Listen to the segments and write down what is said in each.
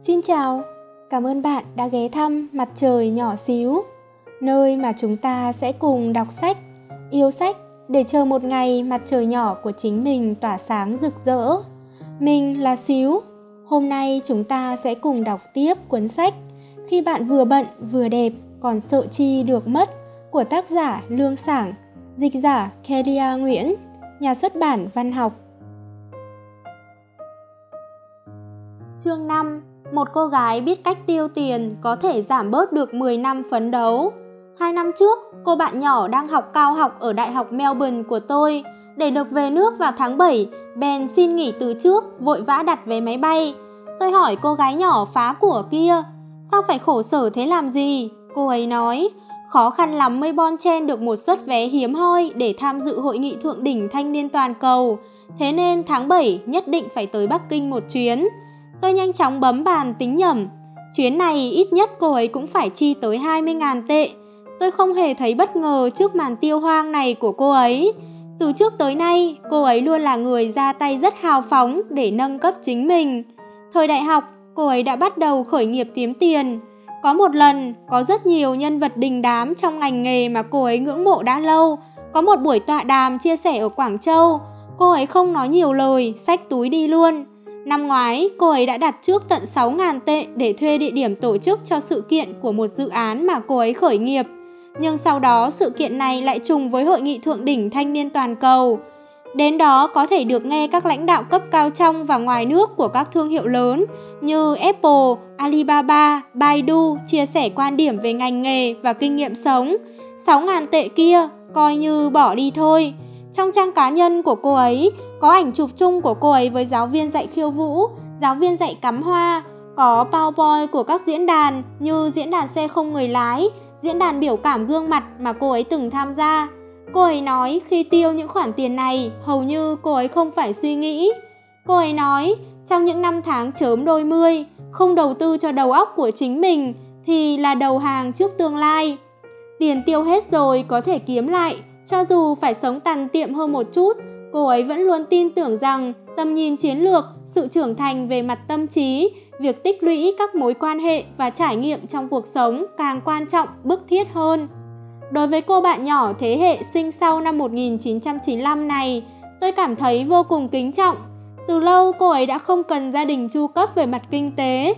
Xin chào, cảm ơn bạn đã ghé thăm Mặt trời nhỏ xíu, nơi mà chúng ta sẽ cùng đọc sách, yêu sách để chờ một ngày mặt trời nhỏ của chính mình tỏa sáng rực rỡ. Mình là Xíu, hôm nay chúng ta sẽ cùng đọc tiếp cuốn sách Khi bạn vừa bận vừa đẹp còn sợ chi được mất của tác giả Lương Sảng, dịch giả Kelia Nguyễn, nhà xuất bản văn học. Chương 5 một cô gái biết cách tiêu tiền có thể giảm bớt được 10 năm phấn đấu. Hai năm trước, cô bạn nhỏ đang học cao học ở Đại học Melbourne của tôi. Để được về nước vào tháng 7, Ben xin nghỉ từ trước, vội vã đặt vé máy bay. Tôi hỏi cô gái nhỏ phá của kia, sao phải khổ sở thế làm gì? Cô ấy nói, khó khăn lắm mới bon chen được một suất vé hiếm hoi để tham dự hội nghị thượng đỉnh thanh niên toàn cầu. Thế nên tháng 7 nhất định phải tới Bắc Kinh một chuyến. Tôi nhanh chóng bấm bàn tính nhầm. Chuyến này ít nhất cô ấy cũng phải chi tới 20.000 tệ. Tôi không hề thấy bất ngờ trước màn tiêu hoang này của cô ấy. Từ trước tới nay, cô ấy luôn là người ra tay rất hào phóng để nâng cấp chính mình. Thời đại học, cô ấy đã bắt đầu khởi nghiệp kiếm tiền. Có một lần, có rất nhiều nhân vật đình đám trong ngành nghề mà cô ấy ngưỡng mộ đã lâu. Có một buổi tọa đàm chia sẻ ở Quảng Châu, cô ấy không nói nhiều lời, xách túi đi luôn. Năm ngoái, cô ấy đã đặt trước tận 6.000 tệ để thuê địa điểm tổ chức cho sự kiện của một dự án mà cô ấy khởi nghiệp. Nhưng sau đó sự kiện này lại trùng với hội nghị thượng đỉnh thanh niên toàn cầu. Đến đó có thể được nghe các lãnh đạo cấp cao trong và ngoài nước của các thương hiệu lớn như Apple, Alibaba, Baidu chia sẻ quan điểm về ngành nghề và kinh nghiệm sống. 6.000 tệ kia coi như bỏ đi thôi. Trong trang cá nhân của cô ấy có ảnh chụp chung của cô ấy với giáo viên dạy khiêu vũ, giáo viên dạy cắm hoa, có PowerPoint của các diễn đàn như diễn đàn xe không người lái, diễn đàn biểu cảm gương mặt mà cô ấy từng tham gia. Cô ấy nói khi tiêu những khoản tiền này, hầu như cô ấy không phải suy nghĩ. Cô ấy nói, trong những năm tháng chớm đôi mươi, không đầu tư cho đầu óc của chính mình thì là đầu hàng trước tương lai. Tiền tiêu hết rồi có thể kiếm lại, cho dù phải sống tàn tiệm hơn một chút, cô ấy vẫn luôn tin tưởng rằng tầm nhìn chiến lược, sự trưởng thành về mặt tâm trí, việc tích lũy các mối quan hệ và trải nghiệm trong cuộc sống càng quan trọng, bức thiết hơn. Đối với cô bạn nhỏ thế hệ sinh sau năm 1995 này, tôi cảm thấy vô cùng kính trọng. Từ lâu cô ấy đã không cần gia đình chu cấp về mặt kinh tế.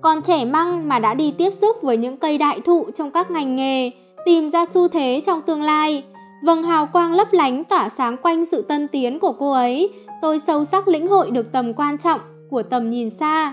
Còn trẻ măng mà đã đi tiếp xúc với những cây đại thụ trong các ngành nghề, tìm ra xu thế trong tương lai. Vầng hào quang lấp lánh tỏa sáng quanh sự tân tiến của cô ấy, tôi sâu sắc lĩnh hội được tầm quan trọng của tầm nhìn xa.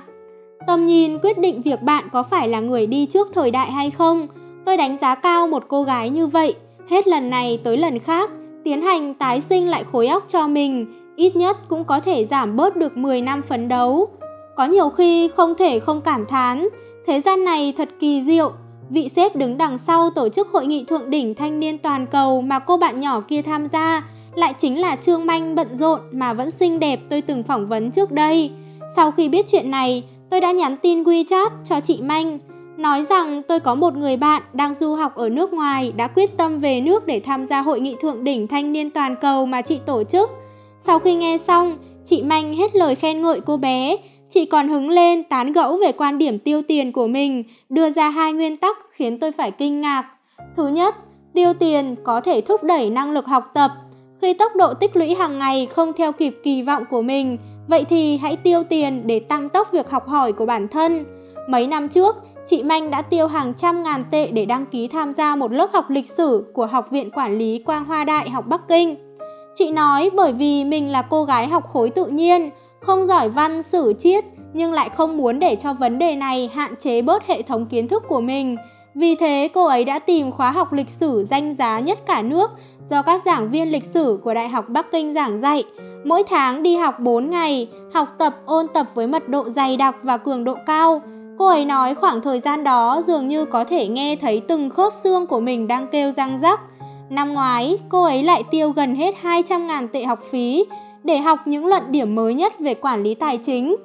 Tầm nhìn quyết định việc bạn có phải là người đi trước thời đại hay không. Tôi đánh giá cao một cô gái như vậy, hết lần này tới lần khác, tiến hành tái sinh lại khối óc cho mình, ít nhất cũng có thể giảm bớt được 10 năm phấn đấu. Có nhiều khi không thể không cảm thán, thế gian này thật kỳ diệu, Vị sếp đứng đằng sau tổ chức hội nghị thượng đỉnh thanh niên toàn cầu mà cô bạn nhỏ kia tham gia lại chính là Trương Manh bận rộn mà vẫn xinh đẹp tôi từng phỏng vấn trước đây. Sau khi biết chuyện này, tôi đã nhắn tin WeChat cho chị Manh, nói rằng tôi có một người bạn đang du học ở nước ngoài đã quyết tâm về nước để tham gia hội nghị thượng đỉnh thanh niên toàn cầu mà chị tổ chức. Sau khi nghe xong, chị Manh hết lời khen ngợi cô bé, Chị còn hứng lên tán gẫu về quan điểm tiêu tiền của mình, đưa ra hai nguyên tắc khiến tôi phải kinh ngạc. Thứ nhất, tiêu tiền có thể thúc đẩy năng lực học tập. Khi tốc độ tích lũy hàng ngày không theo kịp kỳ vọng của mình, vậy thì hãy tiêu tiền để tăng tốc việc học hỏi của bản thân. Mấy năm trước, chị Manh đã tiêu hàng trăm ngàn tệ để đăng ký tham gia một lớp học lịch sử của Học viện Quản lý Quang Hoa Đại học Bắc Kinh. Chị nói bởi vì mình là cô gái học khối tự nhiên, không giỏi văn, sử, triết nhưng lại không muốn để cho vấn đề này hạn chế bớt hệ thống kiến thức của mình. Vì thế, cô ấy đã tìm khóa học lịch sử danh giá nhất cả nước do các giảng viên lịch sử của Đại học Bắc Kinh giảng dạy. Mỗi tháng đi học 4 ngày, học tập ôn tập với mật độ dày đặc và cường độ cao. Cô ấy nói khoảng thời gian đó dường như có thể nghe thấy từng khớp xương của mình đang kêu răng rắc. Năm ngoái, cô ấy lại tiêu gần hết 200.000 tệ học phí để học những luận điểm mới nhất về quản lý tài chính.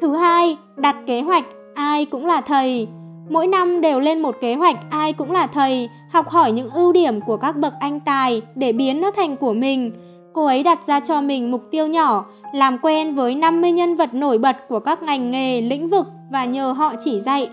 Thứ hai, đặt kế hoạch ai cũng là thầy. Mỗi năm đều lên một kế hoạch ai cũng là thầy, học hỏi những ưu điểm của các bậc anh tài để biến nó thành của mình. Cô ấy đặt ra cho mình mục tiêu nhỏ làm quen với 50 nhân vật nổi bật của các ngành nghề, lĩnh vực và nhờ họ chỉ dạy.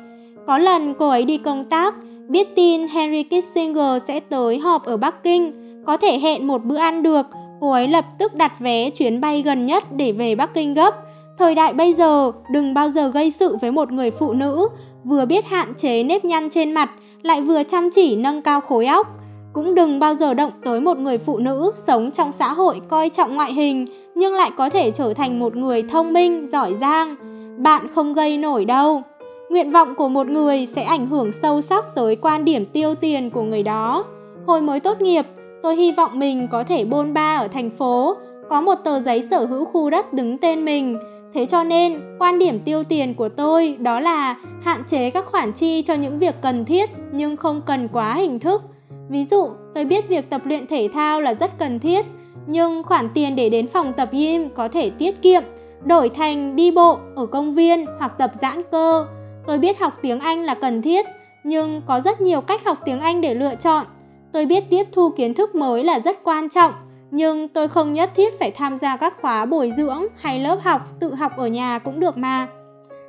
Có lần cô ấy đi công tác, biết tin Henry Kissinger sẽ tới họp ở Bắc Kinh, có thể hẹn một bữa ăn được, cô ấy lập tức đặt vé chuyến bay gần nhất để về Bắc Kinh gấp. Thời đại bây giờ, đừng bao giờ gây sự với một người phụ nữ, vừa biết hạn chế nếp nhăn trên mặt, lại vừa chăm chỉ nâng cao khối óc. Cũng đừng bao giờ động tới một người phụ nữ sống trong xã hội coi trọng ngoại hình, nhưng lại có thể trở thành một người thông minh, giỏi giang. Bạn không gây nổi đâu. Nguyện vọng của một người sẽ ảnh hưởng sâu sắc tới quan điểm tiêu tiền của người đó. Hồi mới tốt nghiệp, tôi hy vọng mình có thể bôn ba ở thành phố, có một tờ giấy sở hữu khu đất đứng tên mình. Thế cho nên, quan điểm tiêu tiền của tôi đó là hạn chế các khoản chi cho những việc cần thiết nhưng không cần quá hình thức. Ví dụ, tôi biết việc tập luyện thể thao là rất cần thiết, nhưng khoản tiền để đến phòng tập gym có thể tiết kiệm, đổi thành đi bộ ở công viên hoặc tập giãn cơ. Tôi biết học tiếng Anh là cần thiết, nhưng có rất nhiều cách học tiếng Anh để lựa chọn. Tôi biết tiếp thu kiến thức mới là rất quan trọng, nhưng tôi không nhất thiết phải tham gia các khóa bồi dưỡng hay lớp học tự học ở nhà cũng được mà.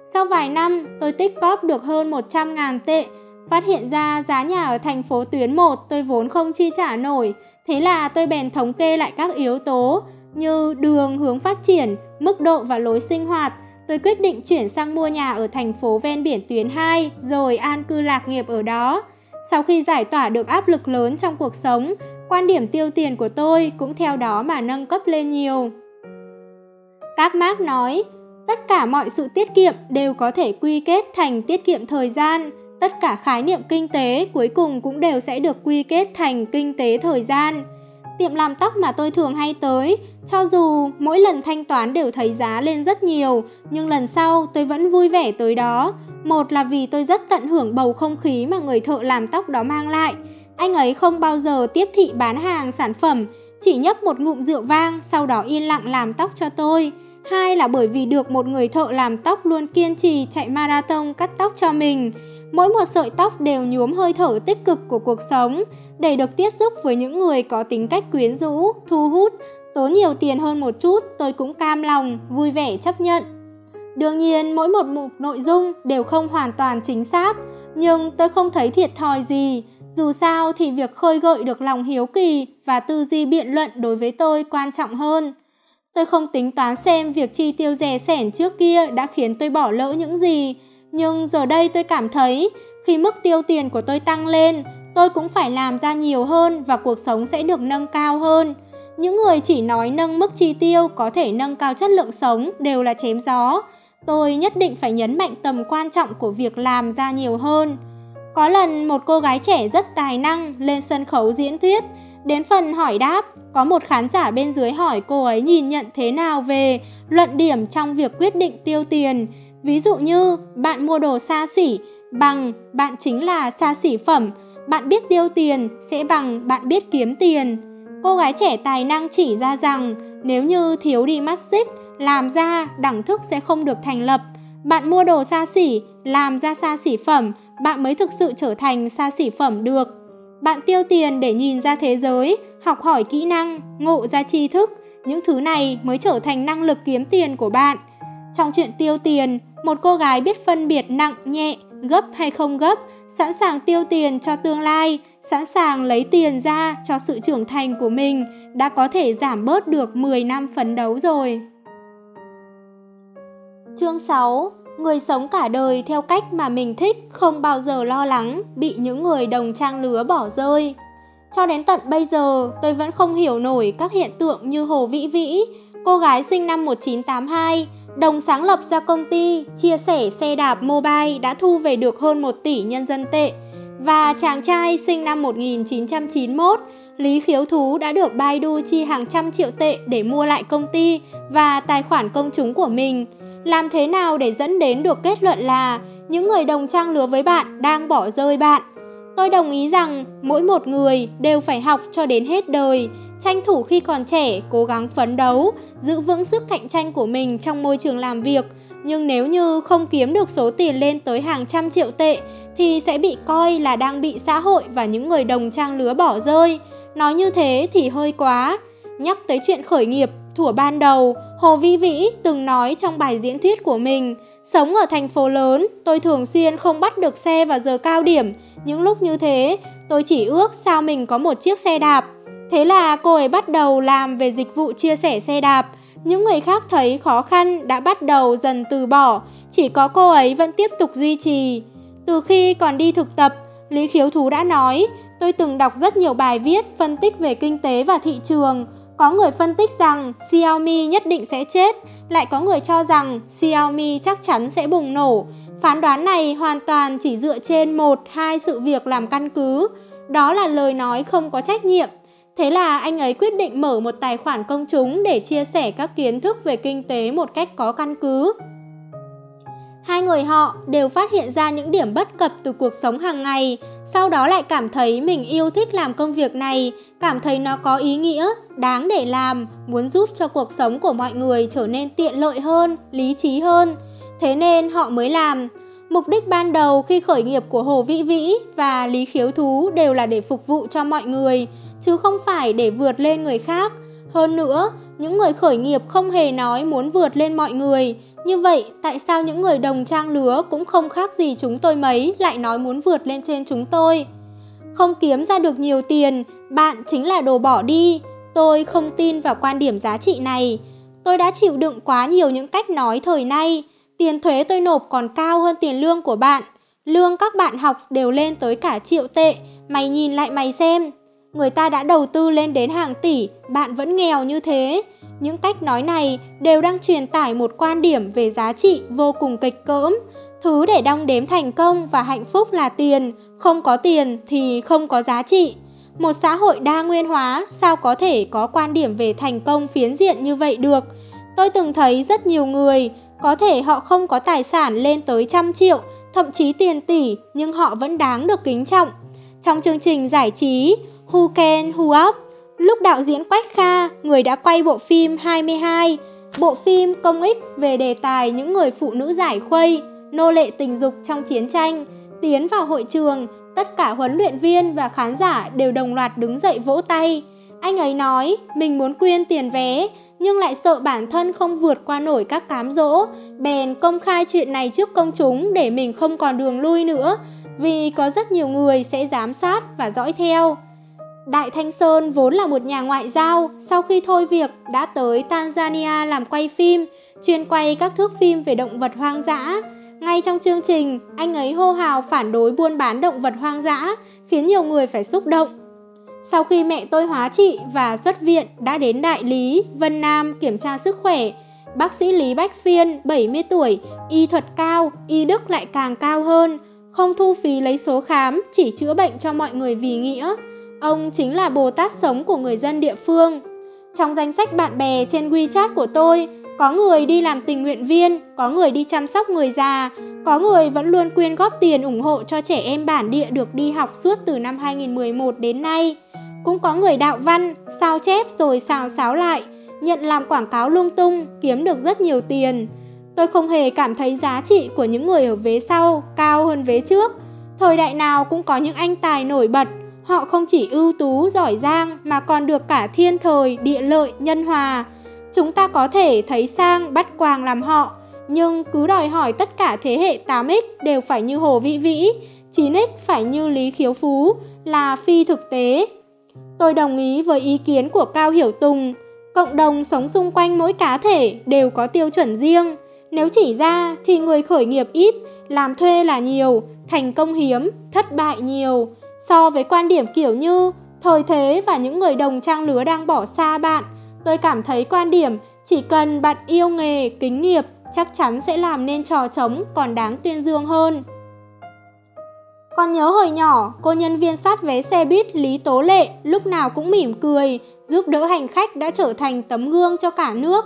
Sau vài năm, tôi tích cóp được hơn 100 ngàn tệ, phát hiện ra giá nhà ở thành phố tuyến 1 tôi vốn không chi trả nổi, thế là tôi bèn thống kê lại các yếu tố như đường hướng phát triển, mức độ và lối sinh hoạt. Tôi quyết định chuyển sang mua nhà ở thành phố ven biển tuyến 2 rồi an cư lạc nghiệp ở đó. Sau khi giải tỏa được áp lực lớn trong cuộc sống, quan điểm tiêu tiền của tôi cũng theo đó mà nâng cấp lên nhiều. Các Mark nói, tất cả mọi sự tiết kiệm đều có thể quy kết thành tiết kiệm thời gian, tất cả khái niệm kinh tế cuối cùng cũng đều sẽ được quy kết thành kinh tế thời gian. Tiệm làm tóc mà tôi thường hay tới, cho dù mỗi lần thanh toán đều thấy giá lên rất nhiều, nhưng lần sau tôi vẫn vui vẻ tới đó. Một là vì tôi rất tận hưởng bầu không khí mà người thợ làm tóc đó mang lại. Anh ấy không bao giờ tiếp thị bán hàng sản phẩm, chỉ nhấp một ngụm rượu vang, sau đó yên lặng làm tóc cho tôi. Hai là bởi vì được một người thợ làm tóc luôn kiên trì chạy marathon cắt tóc cho mình. Mỗi một sợi tóc đều nhuốm hơi thở tích cực của cuộc sống, để được tiếp xúc với những người có tính cách quyến rũ, thu hút, tốn nhiều tiền hơn một chút, tôi cũng cam lòng, vui vẻ chấp nhận. Đương nhiên, mỗi một mục nội dung đều không hoàn toàn chính xác, nhưng tôi không thấy thiệt thòi gì. Dù sao thì việc khơi gợi được lòng hiếu kỳ và tư duy biện luận đối với tôi quan trọng hơn. Tôi không tính toán xem việc chi tiêu rẻ sẻn trước kia đã khiến tôi bỏ lỡ những gì, nhưng giờ đây tôi cảm thấy khi mức tiêu tiền của tôi tăng lên, tôi cũng phải làm ra nhiều hơn và cuộc sống sẽ được nâng cao hơn. Những người chỉ nói nâng mức chi tiêu có thể nâng cao chất lượng sống đều là chém gió. Tôi nhất định phải nhấn mạnh tầm quan trọng của việc làm ra nhiều hơn. Có lần một cô gái trẻ rất tài năng lên sân khấu diễn thuyết, đến phần hỏi đáp, có một khán giả bên dưới hỏi cô ấy nhìn nhận thế nào về luận điểm trong việc quyết định tiêu tiền. Ví dụ như bạn mua đồ xa xỉ bằng bạn chính là xa xỉ phẩm, bạn biết tiêu tiền sẽ bằng bạn biết kiếm tiền. Cô gái trẻ tài năng chỉ ra rằng nếu như thiếu đi mắt xích, làm ra đẳng thức sẽ không được thành lập. Bạn mua đồ xa xỉ, làm ra xa xỉ phẩm, bạn mới thực sự trở thành xa xỉ phẩm được. Bạn tiêu tiền để nhìn ra thế giới, học hỏi kỹ năng, ngộ ra tri thức, những thứ này mới trở thành năng lực kiếm tiền của bạn. Trong chuyện tiêu tiền, một cô gái biết phân biệt nặng, nhẹ, gấp hay không gấp, sẵn sàng tiêu tiền cho tương lai, sẵn sàng lấy tiền ra cho sự trưởng thành của mình đã có thể giảm bớt được 10 năm phấn đấu rồi. Chương 6 Người sống cả đời theo cách mà mình thích không bao giờ lo lắng bị những người đồng trang lứa bỏ rơi. Cho đến tận bây giờ, tôi vẫn không hiểu nổi các hiện tượng như Hồ Vĩ Vĩ, cô gái sinh năm 1982, đồng sáng lập ra công ty chia sẻ xe đạp mobile đã thu về được hơn 1 tỷ nhân dân tệ. Và chàng trai sinh năm 1991, Lý Khiếu Thú đã được Baidu chi hàng trăm triệu tệ để mua lại công ty và tài khoản công chúng của mình. Làm thế nào để dẫn đến được kết luận là những người đồng trang lứa với bạn đang bỏ rơi bạn? Tôi đồng ý rằng mỗi một người đều phải học cho đến hết đời, tranh thủ khi còn trẻ, cố gắng phấn đấu, giữ vững sức cạnh tranh của mình trong môi trường làm việc. Nhưng nếu như không kiếm được số tiền lên tới hàng trăm triệu tệ thì sẽ bị coi là đang bị xã hội và những người đồng trang lứa bỏ rơi. Nói như thế thì hơi quá. Nhắc tới chuyện khởi nghiệp, thủa ban đầu, Hồ Vi Vĩ từng nói trong bài diễn thuyết của mình, sống ở thành phố lớn, tôi thường xuyên không bắt được xe vào giờ cao điểm. Những lúc như thế, tôi chỉ ước sao mình có một chiếc xe đạp. Thế là cô ấy bắt đầu làm về dịch vụ chia sẻ xe đạp. Những người khác thấy khó khăn đã bắt đầu dần từ bỏ, chỉ có cô ấy vẫn tiếp tục duy trì. Từ khi còn đi thực tập, Lý Khiếu Thú đã nói, tôi từng đọc rất nhiều bài viết phân tích về kinh tế và thị trường. Có người phân tích rằng Xiaomi nhất định sẽ chết, lại có người cho rằng Xiaomi chắc chắn sẽ bùng nổ. Phán đoán này hoàn toàn chỉ dựa trên một, hai sự việc làm căn cứ. Đó là lời nói không có trách nhiệm. Thế là anh ấy quyết định mở một tài khoản công chúng để chia sẻ các kiến thức về kinh tế một cách có căn cứ. Hai người họ đều phát hiện ra những điểm bất cập từ cuộc sống hàng ngày, sau đó lại cảm thấy mình yêu thích làm công việc này, cảm thấy nó có ý nghĩa, đáng để làm, muốn giúp cho cuộc sống của mọi người trở nên tiện lợi hơn, lý trí hơn. Thế nên họ mới làm. Mục đích ban đầu khi khởi nghiệp của Hồ Vĩ Vĩ và Lý Khiếu Thú đều là để phục vụ cho mọi người, chứ không phải để vượt lên người khác. Hơn nữa, những người khởi nghiệp không hề nói muốn vượt lên mọi người, như vậy, tại sao những người đồng trang lứa cũng không khác gì chúng tôi mấy lại nói muốn vượt lên trên chúng tôi? Không kiếm ra được nhiều tiền, bạn chính là đồ bỏ đi. Tôi không tin vào quan điểm giá trị này. Tôi đã chịu đựng quá nhiều những cách nói thời nay. Tiền thuế tôi nộp còn cao hơn tiền lương của bạn. Lương các bạn học đều lên tới cả triệu tệ. Mày nhìn lại mày xem. Người ta đã đầu tư lên đến hàng tỷ, bạn vẫn nghèo như thế. Những cách nói này đều đang truyền tải một quan điểm về giá trị vô cùng kịch cỡm. Thứ để đong đếm thành công và hạnh phúc là tiền, không có tiền thì không có giá trị. Một xã hội đa nguyên hóa sao có thể có quan điểm về thành công phiến diện như vậy được? Tôi từng thấy rất nhiều người, có thể họ không có tài sản lên tới trăm triệu, thậm chí tiền tỷ, nhưng họ vẫn đáng được kính trọng. Trong chương trình giải trí Who Can Who Up, Lúc đạo diễn Quách Kha, người đã quay bộ phim 22, bộ phim công ích về đề tài những người phụ nữ giải khuây, nô lệ tình dục trong chiến tranh, tiến vào hội trường, tất cả huấn luyện viên và khán giả đều đồng loạt đứng dậy vỗ tay. Anh ấy nói mình muốn quyên tiền vé, nhưng lại sợ bản thân không vượt qua nổi các cám dỗ, bèn công khai chuyện này trước công chúng để mình không còn đường lui nữa, vì có rất nhiều người sẽ giám sát và dõi theo. Đại Thanh Sơn vốn là một nhà ngoại giao, sau khi thôi việc đã tới Tanzania làm quay phim, chuyên quay các thước phim về động vật hoang dã. Ngay trong chương trình, anh ấy hô hào phản đối buôn bán động vật hoang dã, khiến nhiều người phải xúc động. Sau khi mẹ tôi hóa trị và xuất viện đã đến đại lý Vân Nam kiểm tra sức khỏe, bác sĩ Lý Bách Phiên, 70 tuổi, y thuật cao, y đức lại càng cao hơn, không thu phí lấy số khám, chỉ chữa bệnh cho mọi người vì nghĩa. Ông chính là Bồ Tát sống của người dân địa phương. Trong danh sách bạn bè trên WeChat của tôi, có người đi làm tình nguyện viên, có người đi chăm sóc người già, có người vẫn luôn quyên góp tiền ủng hộ cho trẻ em bản địa được đi học suốt từ năm 2011 đến nay. Cũng có người đạo văn, sao chép rồi xào xáo lại, nhận làm quảng cáo lung tung, kiếm được rất nhiều tiền. Tôi không hề cảm thấy giá trị của những người ở vế sau cao hơn vế trước. Thời đại nào cũng có những anh tài nổi bật, Họ không chỉ ưu tú, giỏi giang mà còn được cả thiên thời, địa lợi, nhân hòa. Chúng ta có thể thấy sang bắt quàng làm họ, nhưng cứ đòi hỏi tất cả thế hệ 8X đều phải như Hồ Vĩ Vĩ, 9X phải như Lý Khiếu Phú là phi thực tế. Tôi đồng ý với ý kiến của Cao Hiểu Tùng, cộng đồng sống xung quanh mỗi cá thể đều có tiêu chuẩn riêng. Nếu chỉ ra thì người khởi nghiệp ít, làm thuê là nhiều, thành công hiếm, thất bại nhiều. So với quan điểm kiểu như thời thế và những người đồng trang lứa đang bỏ xa bạn, tôi cảm thấy quan điểm chỉ cần bạn yêu nghề, kính nghiệp chắc chắn sẽ làm nên trò trống còn đáng tuyên dương hơn. Còn nhớ hồi nhỏ, cô nhân viên soát vé xe buýt Lý Tố Lệ lúc nào cũng mỉm cười, giúp đỡ hành khách đã trở thành tấm gương cho cả nước.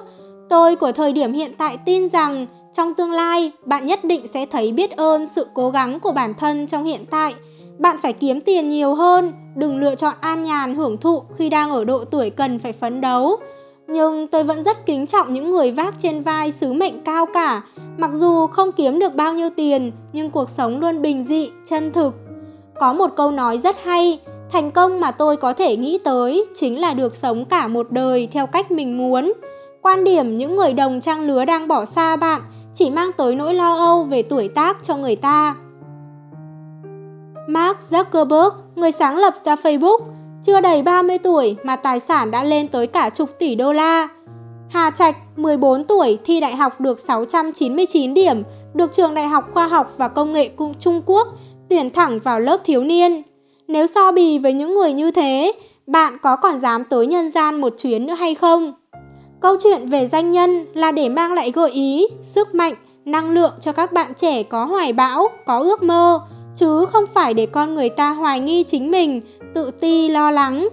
Tôi của thời điểm hiện tại tin rằng trong tương lai, bạn nhất định sẽ thấy biết ơn sự cố gắng của bản thân trong hiện tại – bạn phải kiếm tiền nhiều hơn, đừng lựa chọn an nhàn hưởng thụ khi đang ở độ tuổi cần phải phấn đấu. Nhưng tôi vẫn rất kính trọng những người vác trên vai sứ mệnh cao cả. Mặc dù không kiếm được bao nhiêu tiền, nhưng cuộc sống luôn bình dị, chân thực. Có một câu nói rất hay, thành công mà tôi có thể nghĩ tới chính là được sống cả một đời theo cách mình muốn. Quan điểm những người đồng trang lứa đang bỏ xa bạn chỉ mang tới nỗi lo âu về tuổi tác cho người ta. Mark Zuckerberg, người sáng lập ra Facebook, chưa đầy 30 tuổi mà tài sản đã lên tới cả chục tỷ đô la. Hà Trạch, 14 tuổi, thi đại học được 699 điểm, được trường Đại học Khoa học và Công nghệ Trung Quốc tuyển thẳng vào lớp thiếu niên. Nếu so bì với những người như thế, bạn có còn dám tới nhân gian một chuyến nữa hay không? Câu chuyện về danh nhân là để mang lại gợi ý, sức mạnh, năng lượng cho các bạn trẻ có hoài bão, có ước mơ, chứ không phải để con người ta hoài nghi chính mình, tự ti lo lắng.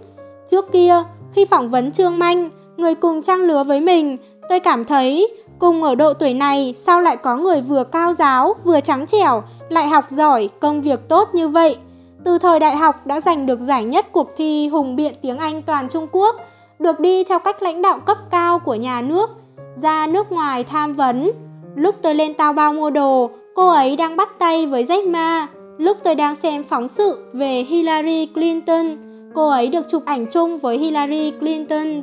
Trước kia, khi phỏng vấn Trương Manh, người cùng trang lứa với mình, tôi cảm thấy cùng ở độ tuổi này sao lại có người vừa cao giáo, vừa trắng trẻo, lại học giỏi, công việc tốt như vậy. Từ thời đại học đã giành được giải nhất cuộc thi hùng biện tiếng Anh toàn Trung Quốc, được đi theo cách lãnh đạo cấp cao của nhà nước, ra nước ngoài tham vấn. Lúc tôi lên tao bao mua đồ, cô ấy đang bắt tay với Jack Ma. Lúc tôi đang xem phóng sự về Hillary Clinton, cô ấy được chụp ảnh chung với Hillary Clinton.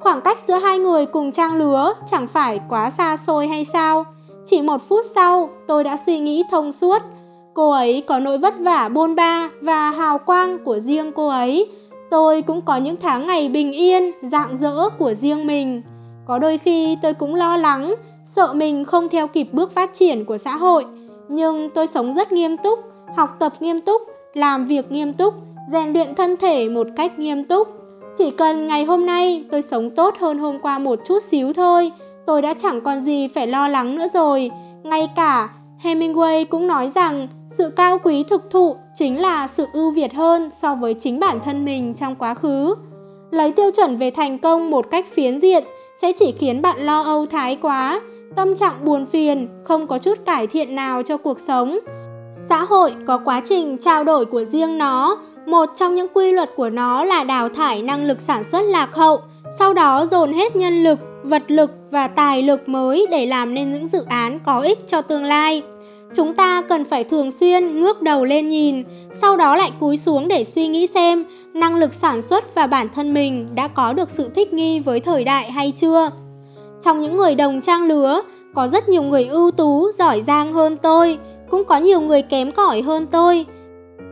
Khoảng cách giữa hai người cùng trang lứa chẳng phải quá xa xôi hay sao? Chỉ một phút sau, tôi đã suy nghĩ thông suốt. Cô ấy có nỗi vất vả bôn ba và hào quang của riêng cô ấy. Tôi cũng có những tháng ngày bình yên, dạng dỡ của riêng mình. Có đôi khi tôi cũng lo lắng, sợ mình không theo kịp bước phát triển của xã hội. Nhưng tôi sống rất nghiêm túc, học tập nghiêm túc, làm việc nghiêm túc, rèn luyện thân thể một cách nghiêm túc. Chỉ cần ngày hôm nay tôi sống tốt hơn hôm qua một chút xíu thôi, tôi đã chẳng còn gì phải lo lắng nữa rồi. Ngay cả Hemingway cũng nói rằng sự cao quý thực thụ chính là sự ưu việt hơn so với chính bản thân mình trong quá khứ. Lấy tiêu chuẩn về thành công một cách phiến diện sẽ chỉ khiến bạn lo âu thái quá, tâm trạng buồn phiền, không có chút cải thiện nào cho cuộc sống. Xã hội có quá trình trao đổi của riêng nó, một trong những quy luật của nó là đào thải năng lực sản xuất lạc hậu, sau đó dồn hết nhân lực, vật lực và tài lực mới để làm nên những dự án có ích cho tương lai. Chúng ta cần phải thường xuyên ngước đầu lên nhìn, sau đó lại cúi xuống để suy nghĩ xem năng lực sản xuất và bản thân mình đã có được sự thích nghi với thời đại hay chưa. Trong những người đồng trang lứa, có rất nhiều người ưu tú, giỏi giang hơn tôi, cũng có nhiều người kém cỏi hơn tôi.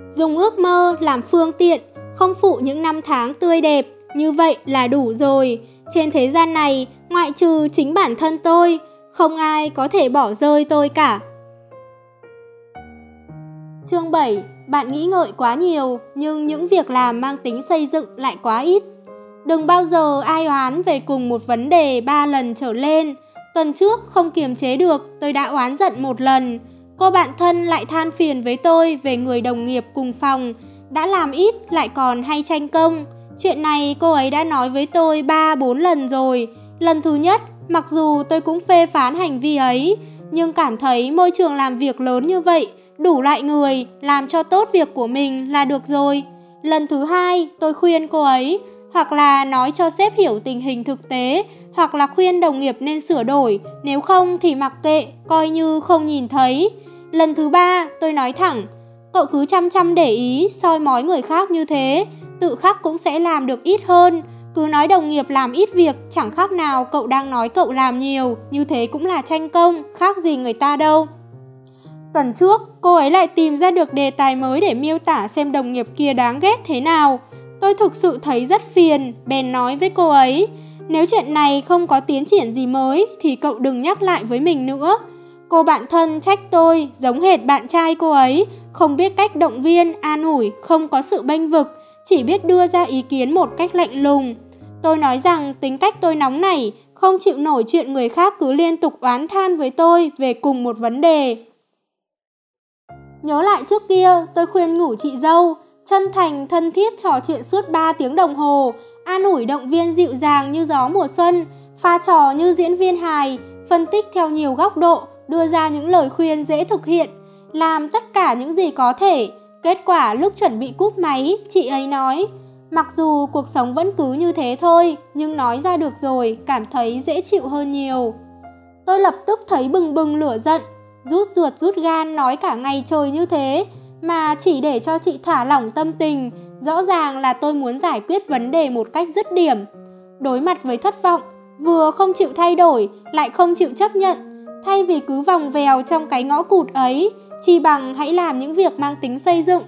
Dùng ước mơ làm phương tiện, không phụ những năm tháng tươi đẹp, như vậy là đủ rồi. Trên thế gian này, ngoại trừ chính bản thân tôi, không ai có thể bỏ rơi tôi cả. Chương 7. Bạn nghĩ ngợi quá nhiều, nhưng những việc làm mang tính xây dựng lại quá ít. Đừng bao giờ ai oán về cùng một vấn đề ba lần trở lên. Tuần trước không kiềm chế được, tôi đã oán giận một lần. Cô bạn thân lại than phiền với tôi về người đồng nghiệp cùng phòng, đã làm ít lại còn hay tranh công. Chuyện này cô ấy đã nói với tôi 3-4 lần rồi. Lần thứ nhất, mặc dù tôi cũng phê phán hành vi ấy, nhưng cảm thấy môi trường làm việc lớn như vậy đủ loại người làm cho tốt việc của mình là được rồi. Lần thứ hai, tôi khuyên cô ấy, hoặc là nói cho sếp hiểu tình hình thực tế, hoặc là khuyên đồng nghiệp nên sửa đổi, nếu không thì mặc kệ, coi như không nhìn thấy. Lần thứ ba, tôi nói thẳng, cậu cứ chăm chăm để ý, soi mói người khác như thế, tự khắc cũng sẽ làm được ít hơn. Cứ nói đồng nghiệp làm ít việc, chẳng khác nào cậu đang nói cậu làm nhiều, như thế cũng là tranh công, khác gì người ta đâu. Tuần trước, cô ấy lại tìm ra được đề tài mới để miêu tả xem đồng nghiệp kia đáng ghét thế nào. Tôi thực sự thấy rất phiền, bèn nói với cô ấy, nếu chuyện này không có tiến triển gì mới thì cậu đừng nhắc lại với mình nữa. Cô bạn thân trách tôi giống hệt bạn trai cô ấy, không biết cách động viên, an ủi, không có sự bênh vực, chỉ biết đưa ra ý kiến một cách lạnh lùng. Tôi nói rằng tính cách tôi nóng nảy, không chịu nổi chuyện người khác cứ liên tục oán than với tôi về cùng một vấn đề. Nhớ lại trước kia, tôi khuyên ngủ chị dâu, chân thành, thân thiết trò chuyện suốt 3 tiếng đồng hồ, an ủi động viên dịu dàng như gió mùa xuân, pha trò như diễn viên hài, phân tích theo nhiều góc độ, đưa ra những lời khuyên dễ thực hiện, làm tất cả những gì có thể. Kết quả lúc chuẩn bị cúp máy, chị ấy nói, mặc dù cuộc sống vẫn cứ như thế thôi, nhưng nói ra được rồi, cảm thấy dễ chịu hơn nhiều. Tôi lập tức thấy bừng bừng lửa giận, rút ruột rút gan nói cả ngày trời như thế mà chỉ để cho chị thả lỏng tâm tình, rõ ràng là tôi muốn giải quyết vấn đề một cách dứt điểm. Đối mặt với thất vọng, vừa không chịu thay đổi, lại không chịu chấp nhận. Thay vì cứ vòng vèo trong cái ngõ cụt ấy, chi bằng hãy làm những việc mang tính xây dựng,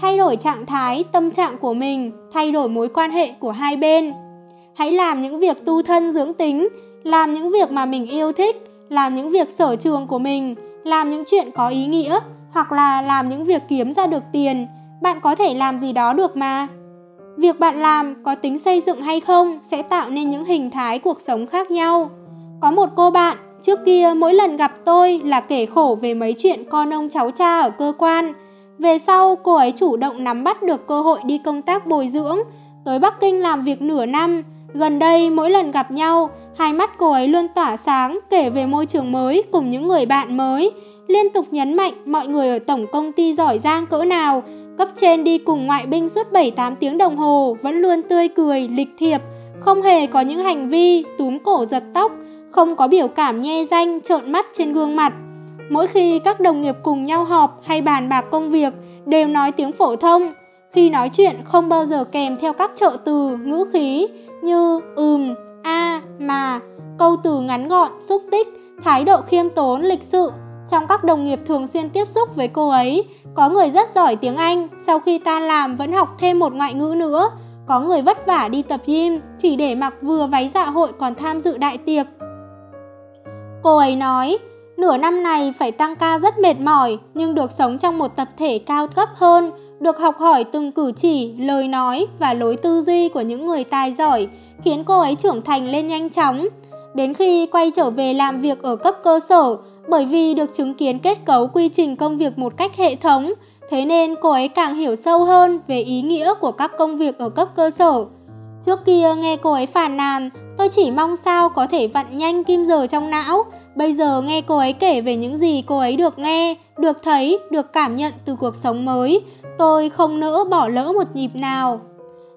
thay đổi trạng thái, tâm trạng của mình, thay đổi mối quan hệ của hai bên. Hãy làm những việc tu thân dưỡng tính, làm những việc mà mình yêu thích, làm những việc sở trường của mình, làm những chuyện có ý nghĩa hoặc là làm những việc kiếm ra được tiền. Bạn có thể làm gì đó được mà. Việc bạn làm có tính xây dựng hay không sẽ tạo nên những hình thái cuộc sống khác nhau. Có một cô bạn trước kia mỗi lần gặp tôi là kể khổ về mấy chuyện con ông cháu cha ở cơ quan. Về sau cô ấy chủ động nắm bắt được cơ hội đi công tác bồi dưỡng, tới Bắc Kinh làm việc nửa năm. Gần đây mỗi lần gặp nhau, hai mắt cô ấy luôn tỏa sáng kể về môi trường mới cùng những người bạn mới, liên tục nhấn mạnh mọi người ở tổng công ty giỏi giang cỡ nào, Cấp trên đi cùng ngoại binh suốt 7-8 tiếng đồng hồ vẫn luôn tươi cười, lịch thiệp, không hề có những hành vi túm cổ giật tóc, không có biểu cảm nhe danh, trợn mắt trên gương mặt. Mỗi khi các đồng nghiệp cùng nhau họp hay bàn bạc công việc đều nói tiếng phổ thông, khi nói chuyện không bao giờ kèm theo các trợ từ, ngữ khí như ừm, a, mà, câu từ ngắn gọn, xúc tích, thái độ khiêm tốn, lịch sự. Trong các đồng nghiệp thường xuyên tiếp xúc với cô ấy, có người rất giỏi tiếng Anh, sau khi ta làm vẫn học thêm một ngoại ngữ nữa. Có người vất vả đi tập gym, chỉ để mặc vừa váy dạ hội còn tham dự đại tiệc. Cô ấy nói, nửa năm này phải tăng ca rất mệt mỏi, nhưng được sống trong một tập thể cao cấp hơn, được học hỏi từng cử chỉ, lời nói và lối tư duy của những người tài giỏi, khiến cô ấy trưởng thành lên nhanh chóng. Đến khi quay trở về làm việc ở cấp cơ sở, bởi vì được chứng kiến kết cấu quy trình công việc một cách hệ thống, thế nên cô ấy càng hiểu sâu hơn về ý nghĩa của các công việc ở cấp cơ sở. Trước kia nghe cô ấy phàn nàn, tôi chỉ mong sao có thể vặn nhanh kim giờ trong não. Bây giờ nghe cô ấy kể về những gì cô ấy được nghe, được thấy, được cảm nhận từ cuộc sống mới, tôi không nỡ bỏ lỡ một nhịp nào.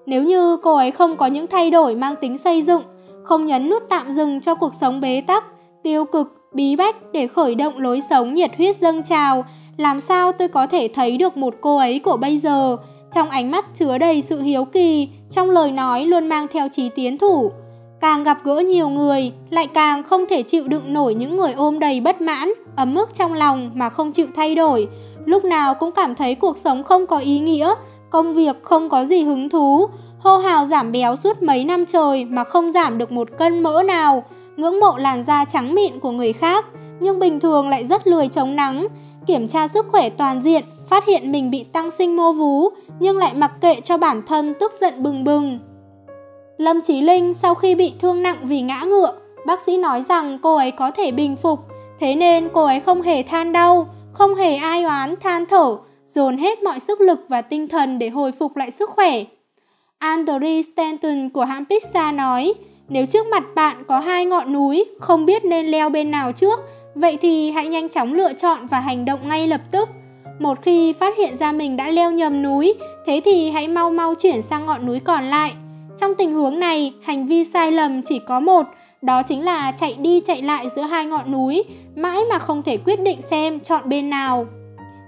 Nếu như cô ấy không có những thay đổi mang tính xây dựng, không nhấn nút tạm dừng cho cuộc sống bế tắc, tiêu cực, bí bách để khởi động lối sống nhiệt huyết dâng trào, làm sao tôi có thể thấy được một cô ấy của bây giờ, trong ánh mắt chứa đầy sự hiếu kỳ, trong lời nói luôn mang theo trí tiến thủ. Càng gặp gỡ nhiều người, lại càng không thể chịu đựng nổi những người ôm đầy bất mãn, ấm ức trong lòng mà không chịu thay đổi. Lúc nào cũng cảm thấy cuộc sống không có ý nghĩa, công việc không có gì hứng thú, hô hào giảm béo suốt mấy năm trời mà không giảm được một cân mỡ nào ngưỡng mộ làn da trắng mịn của người khác, nhưng bình thường lại rất lười chống nắng, kiểm tra sức khỏe toàn diện, phát hiện mình bị tăng sinh mô vú, nhưng lại mặc kệ cho bản thân tức giận bừng bừng. Lâm Chí Linh sau khi bị thương nặng vì ngã ngựa, bác sĩ nói rằng cô ấy có thể bình phục, thế nên cô ấy không hề than đau, không hề ai oán than thở, dồn hết mọi sức lực và tinh thần để hồi phục lại sức khỏe. Andrew Stanton của hãng Pixar nói, nếu trước mặt bạn có hai ngọn núi, không biết nên leo bên nào trước, vậy thì hãy nhanh chóng lựa chọn và hành động ngay lập tức. Một khi phát hiện ra mình đã leo nhầm núi, thế thì hãy mau mau chuyển sang ngọn núi còn lại. Trong tình huống này, hành vi sai lầm chỉ có một, đó chính là chạy đi chạy lại giữa hai ngọn núi, mãi mà không thể quyết định xem chọn bên nào.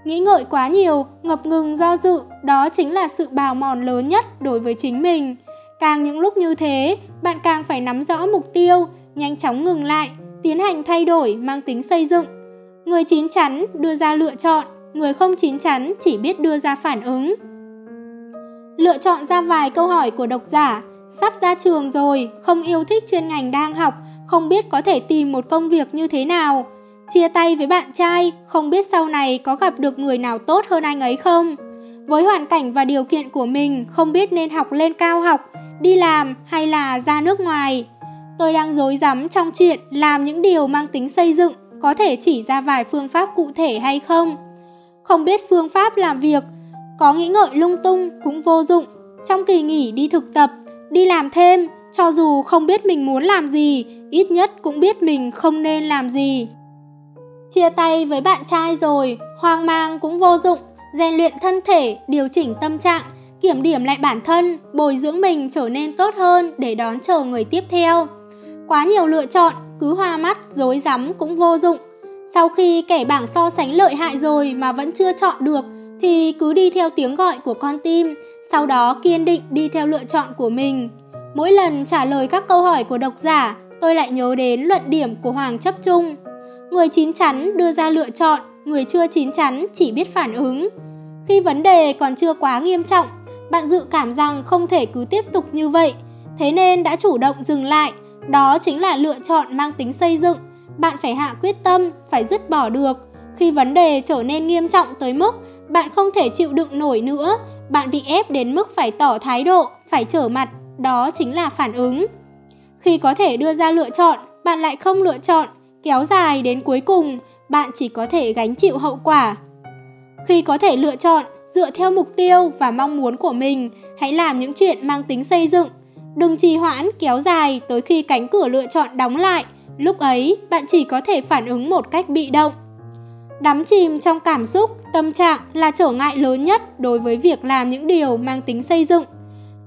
Nghĩ ngợi quá nhiều, ngập ngừng do dự, đó chính là sự bào mòn lớn nhất đối với chính mình. Càng những lúc như thế, bạn càng phải nắm rõ mục tiêu, nhanh chóng ngừng lại, tiến hành thay đổi mang tính xây dựng. Người chín chắn đưa ra lựa chọn, người không chín chắn chỉ biết đưa ra phản ứng. Lựa chọn ra vài câu hỏi của độc giả, sắp ra trường rồi, không yêu thích chuyên ngành đang học, không biết có thể tìm một công việc như thế nào. Chia tay với bạn trai, không biết sau này có gặp được người nào tốt hơn anh ấy không. Với hoàn cảnh và điều kiện của mình, không biết nên học lên cao học, đi làm hay là ra nước ngoài. Tôi đang dối rắm trong chuyện làm những điều mang tính xây dựng, có thể chỉ ra vài phương pháp cụ thể hay không. Không biết phương pháp làm việc, có nghĩ ngợi lung tung cũng vô dụng. Trong kỳ nghỉ đi thực tập, đi làm thêm, cho dù không biết mình muốn làm gì, ít nhất cũng biết mình không nên làm gì. Chia tay với bạn trai rồi, hoang mang cũng vô dụng, rèn luyện thân thể, điều chỉnh tâm trạng kiểm điểm lại bản thân, bồi dưỡng mình trở nên tốt hơn để đón chờ người tiếp theo. Quá nhiều lựa chọn, cứ hoa mắt, dối rắm cũng vô dụng. Sau khi kẻ bảng so sánh lợi hại rồi mà vẫn chưa chọn được, thì cứ đi theo tiếng gọi của con tim, sau đó kiên định đi theo lựa chọn của mình. Mỗi lần trả lời các câu hỏi của độc giả, tôi lại nhớ đến luận điểm của Hoàng Chấp Trung. Người chín chắn đưa ra lựa chọn, người chưa chín chắn chỉ biết phản ứng. Khi vấn đề còn chưa quá nghiêm trọng, bạn dự cảm rằng không thể cứ tiếp tục như vậy, thế nên đã chủ động dừng lại. Đó chính là lựa chọn mang tính xây dựng. Bạn phải hạ quyết tâm, phải dứt bỏ được. Khi vấn đề trở nên nghiêm trọng tới mức bạn không thể chịu đựng nổi nữa, bạn bị ép đến mức phải tỏ thái độ, phải trở mặt, đó chính là phản ứng. Khi có thể đưa ra lựa chọn, bạn lại không lựa chọn, kéo dài đến cuối cùng, bạn chỉ có thể gánh chịu hậu quả. Khi có thể lựa chọn, dựa theo mục tiêu và mong muốn của mình, hãy làm những chuyện mang tính xây dựng. Đừng trì hoãn kéo dài tới khi cánh cửa lựa chọn đóng lại, lúc ấy bạn chỉ có thể phản ứng một cách bị động. Đắm chìm trong cảm xúc, tâm trạng là trở ngại lớn nhất đối với việc làm những điều mang tính xây dựng.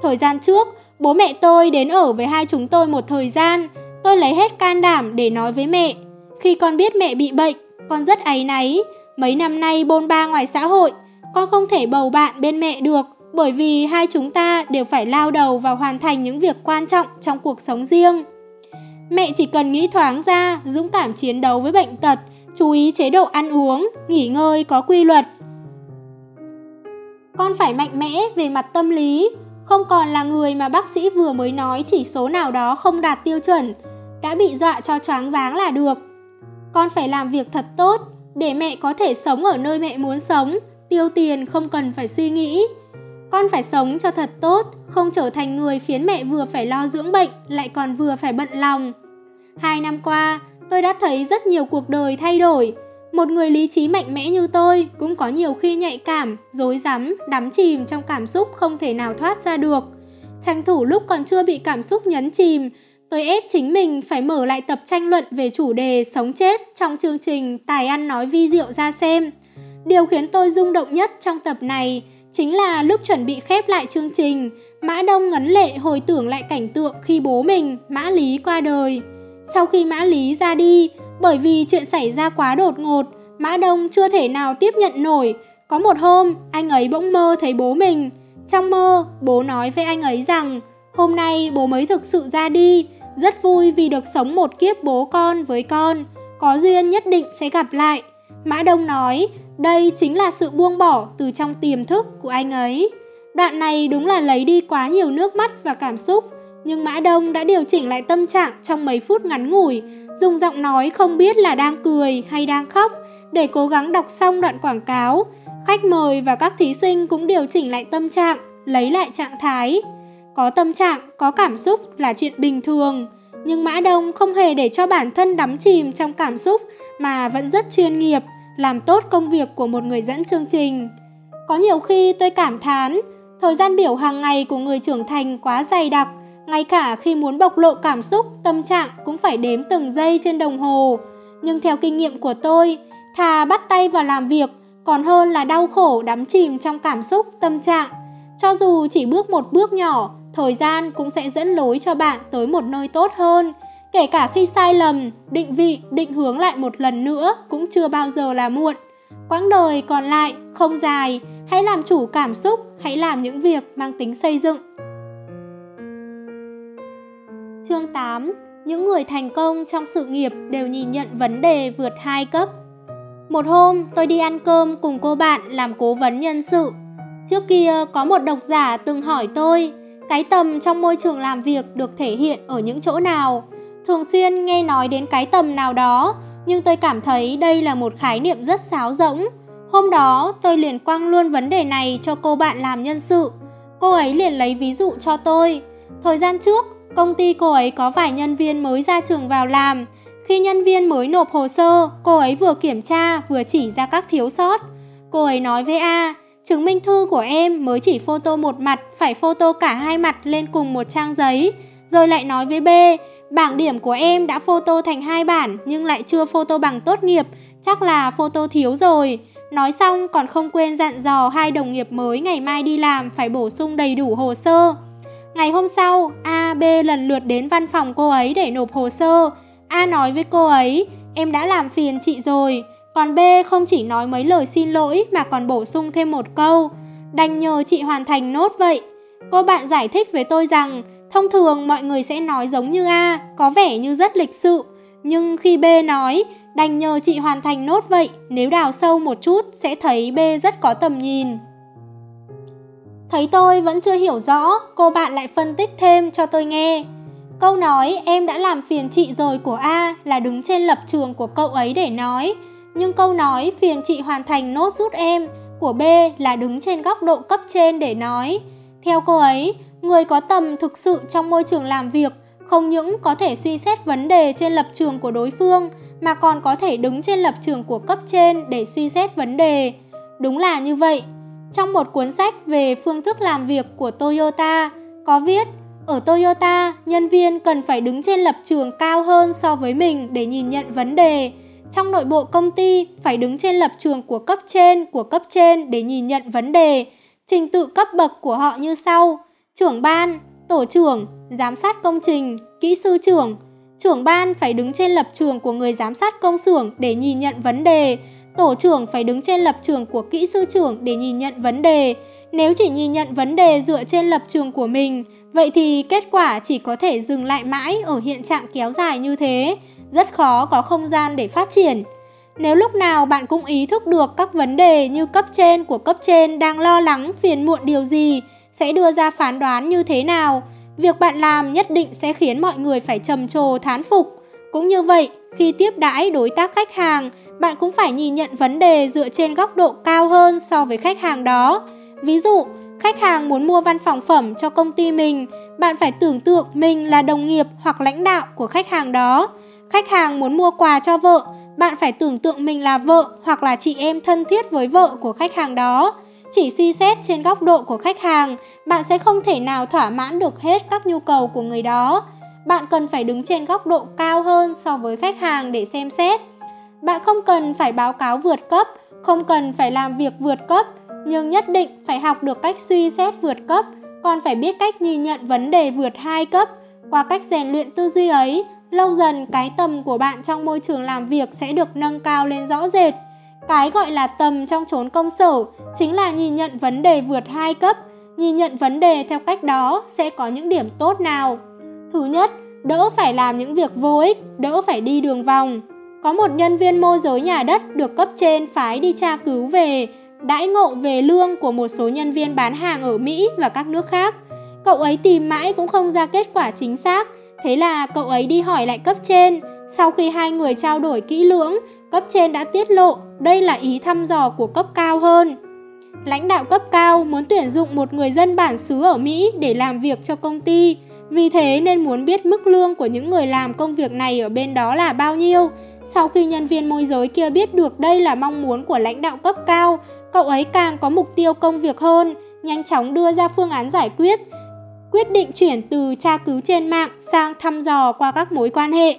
Thời gian trước, bố mẹ tôi đến ở với hai chúng tôi một thời gian, tôi lấy hết can đảm để nói với mẹ. Khi con biết mẹ bị bệnh, con rất áy náy. Mấy năm nay bôn ba ngoài xã hội, con không thể bầu bạn bên mẹ được bởi vì hai chúng ta đều phải lao đầu vào hoàn thành những việc quan trọng trong cuộc sống riêng. Mẹ chỉ cần nghĩ thoáng ra, dũng cảm chiến đấu với bệnh tật, chú ý chế độ ăn uống, nghỉ ngơi có quy luật. Con phải mạnh mẽ về mặt tâm lý, không còn là người mà bác sĩ vừa mới nói chỉ số nào đó không đạt tiêu chuẩn, đã bị dọa cho choáng váng là được. Con phải làm việc thật tốt để mẹ có thể sống ở nơi mẹ muốn sống, tiêu tiền không cần phải suy nghĩ. Con phải sống cho thật tốt, không trở thành người khiến mẹ vừa phải lo dưỡng bệnh lại còn vừa phải bận lòng. Hai năm qua, tôi đã thấy rất nhiều cuộc đời thay đổi. Một người lý trí mạnh mẽ như tôi cũng có nhiều khi nhạy cảm, dối rắm, đắm chìm trong cảm xúc không thể nào thoát ra được. Tranh thủ lúc còn chưa bị cảm xúc nhấn chìm, tôi ép chính mình phải mở lại tập tranh luận về chủ đề sống chết trong chương trình Tài ăn nói vi diệu ra xem. Điều khiến tôi rung động nhất trong tập này chính là lúc chuẩn bị khép lại chương trình, Mã Đông ngấn lệ hồi tưởng lại cảnh tượng khi bố mình, Mã Lý qua đời. Sau khi Mã Lý ra đi, bởi vì chuyện xảy ra quá đột ngột, Mã Đông chưa thể nào tiếp nhận nổi. Có một hôm, anh ấy bỗng mơ thấy bố mình. Trong mơ, bố nói với anh ấy rằng hôm nay bố mới thực sự ra đi, rất vui vì được sống một kiếp bố con với con, có duyên nhất định sẽ gặp lại. Mã Đông nói, đây chính là sự buông bỏ từ trong tiềm thức của anh ấy. Đoạn này đúng là lấy đi quá nhiều nước mắt và cảm xúc, nhưng Mã Đông đã điều chỉnh lại tâm trạng trong mấy phút ngắn ngủi, dùng giọng nói không biết là đang cười hay đang khóc để cố gắng đọc xong đoạn quảng cáo. Khách mời và các thí sinh cũng điều chỉnh lại tâm trạng, lấy lại trạng thái. Có tâm trạng, có cảm xúc là chuyện bình thường, nhưng Mã Đông không hề để cho bản thân đắm chìm trong cảm xúc mà vẫn rất chuyên nghiệp, làm tốt công việc của một người dẫn chương trình. Có nhiều khi tôi cảm thán, thời gian biểu hàng ngày của người trưởng thành quá dày đặc, ngay cả khi muốn bộc lộ cảm xúc, tâm trạng cũng phải đếm từng giây trên đồng hồ. Nhưng theo kinh nghiệm của tôi, thà bắt tay vào làm việc còn hơn là đau khổ đắm chìm trong cảm xúc, tâm trạng. Cho dù chỉ bước một bước nhỏ, thời gian cũng sẽ dẫn lối cho bạn tới một nơi tốt hơn. Kể cả khi sai lầm, định vị, định hướng lại một lần nữa cũng chưa bao giờ là muộn. Quãng đời còn lại không dài, hãy làm chủ cảm xúc, hãy làm những việc mang tính xây dựng. Chương 8 Những người thành công trong sự nghiệp đều nhìn nhận vấn đề vượt hai cấp. Một hôm, tôi đi ăn cơm cùng cô bạn làm cố vấn nhân sự. Trước kia có một độc giả từng hỏi tôi, cái tầm trong môi trường làm việc được thể hiện ở những chỗ nào? Thường xuyên nghe nói đến cái tầm nào đó, nhưng tôi cảm thấy đây là một khái niệm rất sáo rỗng. Hôm đó, tôi liền quăng luôn vấn đề này cho cô bạn làm nhân sự. Cô ấy liền lấy ví dụ cho tôi. Thời gian trước, công ty cô ấy có vài nhân viên mới ra trường vào làm. Khi nhân viên mới nộp hồ sơ, cô ấy vừa kiểm tra vừa chỉ ra các thiếu sót. Cô ấy nói với A, chứng minh thư của em mới chỉ photo một mặt, phải photo cả hai mặt lên cùng một trang giấy. Rồi lại nói với B, bảng điểm của em đã photo thành hai bản nhưng lại chưa photo bằng tốt nghiệp, chắc là photo thiếu rồi. Nói xong còn không quên dặn dò hai đồng nghiệp mới ngày mai đi làm phải bổ sung đầy đủ hồ sơ. Ngày hôm sau, A, B lần lượt đến văn phòng cô ấy để nộp hồ sơ. A nói với cô ấy, em đã làm phiền chị rồi. Còn B không chỉ nói mấy lời xin lỗi mà còn bổ sung thêm một câu. Đành nhờ chị hoàn thành nốt vậy. Cô bạn giải thích với tôi rằng Thông thường mọi người sẽ nói giống như A, có vẻ như rất lịch sự, nhưng khi B nói, đành nhờ chị hoàn thành nốt vậy, nếu đào sâu một chút sẽ thấy B rất có tầm nhìn. Thấy tôi vẫn chưa hiểu rõ, cô bạn lại phân tích thêm cho tôi nghe. Câu nói em đã làm phiền chị rồi của A là đứng trên lập trường của cậu ấy để nói, nhưng câu nói phiền chị hoàn thành nốt giúp em của B là đứng trên góc độ cấp trên để nói. Theo cô ấy, người có tầm thực sự trong môi trường làm việc không những có thể suy xét vấn đề trên lập trường của đối phương mà còn có thể đứng trên lập trường của cấp trên để suy xét vấn đề. Đúng là như vậy. Trong một cuốn sách về phương thức làm việc của Toyota có viết ở Toyota, nhân viên cần phải đứng trên lập trường cao hơn so với mình để nhìn nhận vấn đề. Trong nội bộ công ty phải đứng trên lập trường của cấp trên của cấp trên để nhìn nhận vấn đề. Trình tự cấp bậc của họ như sau: trưởng ban, tổ trưởng, giám sát công trình, kỹ sư trưởng. Trưởng ban phải đứng trên lập trường của người giám sát công xưởng để nhìn nhận vấn đề. Tổ trưởng phải đứng trên lập trường của kỹ sư trưởng để nhìn nhận vấn đề. Nếu chỉ nhìn nhận vấn đề dựa trên lập trường của mình, vậy thì kết quả chỉ có thể dừng lại mãi ở hiện trạng kéo dài như thế, rất khó có không gian để phát triển. Nếu lúc nào bạn cũng ý thức được các vấn đề như cấp trên của cấp trên đang lo lắng phiền muộn điều gì, sẽ đưa ra phán đoán như thế nào, việc bạn làm nhất định sẽ khiến mọi người phải trầm trồ thán phục. Cũng như vậy, khi tiếp đãi đối tác khách hàng, bạn cũng phải nhìn nhận vấn đề dựa trên góc độ cao hơn so với khách hàng đó. Ví dụ, khách hàng muốn mua văn phòng phẩm cho công ty mình, bạn phải tưởng tượng mình là đồng nghiệp hoặc lãnh đạo của khách hàng đó. Khách hàng muốn mua quà cho vợ, bạn phải tưởng tượng mình là vợ hoặc là chị em thân thiết với vợ của khách hàng đó. Chỉ suy xét trên góc độ của khách hàng, bạn sẽ không thể nào thỏa mãn được hết các nhu cầu của người đó. Bạn cần phải đứng trên góc độ cao hơn so với khách hàng để xem xét. Bạn không cần phải báo cáo vượt cấp, không cần phải làm việc vượt cấp, nhưng nhất định phải học được cách suy xét vượt cấp, còn phải biết cách nhìn nhận vấn đề vượt hai cấp. Qua cách rèn luyện tư duy ấy, lâu dần cái tầm của bạn trong môi trường làm việc sẽ được nâng cao lên rõ rệt. Cái gọi là tầm trong chốn công sở chính là nhìn nhận vấn đề vượt hai cấp. Nhìn nhận vấn đề theo cách đó sẽ có những điểm tốt nào? Thứ nhất, đỡ phải làm những việc vô ích, đỡ phải đi đường vòng. Có một nhân viên môi giới nhà đất được cấp trên phái đi tra cứu về đãi ngộ về lương của một số nhân viên bán hàng ở Mỹ và các nước khác. Cậu ấy tìm mãi cũng không ra kết quả chính xác, thế là cậu ấy đi hỏi lại cấp trên. Sau khi hai người trao đổi kỹ lưỡng, cấp trên đã tiết lộ đây là ý thăm dò của cấp cao hơn. Lãnh đạo cấp cao muốn tuyển dụng một người dân bản xứ ở Mỹ để làm việc cho công ty, vì thế nên muốn biết mức lương của những người làm công việc này ở bên đó là bao nhiêu. Sau khi nhân viên môi giới kia biết được đây là mong muốn của lãnh đạo cấp cao, cậu ấy càng có mục tiêu công việc hơn, nhanh chóng đưa ra phương án giải quyết, quyết định chuyển từ tra cứu trên mạng sang thăm dò qua các mối quan hệ.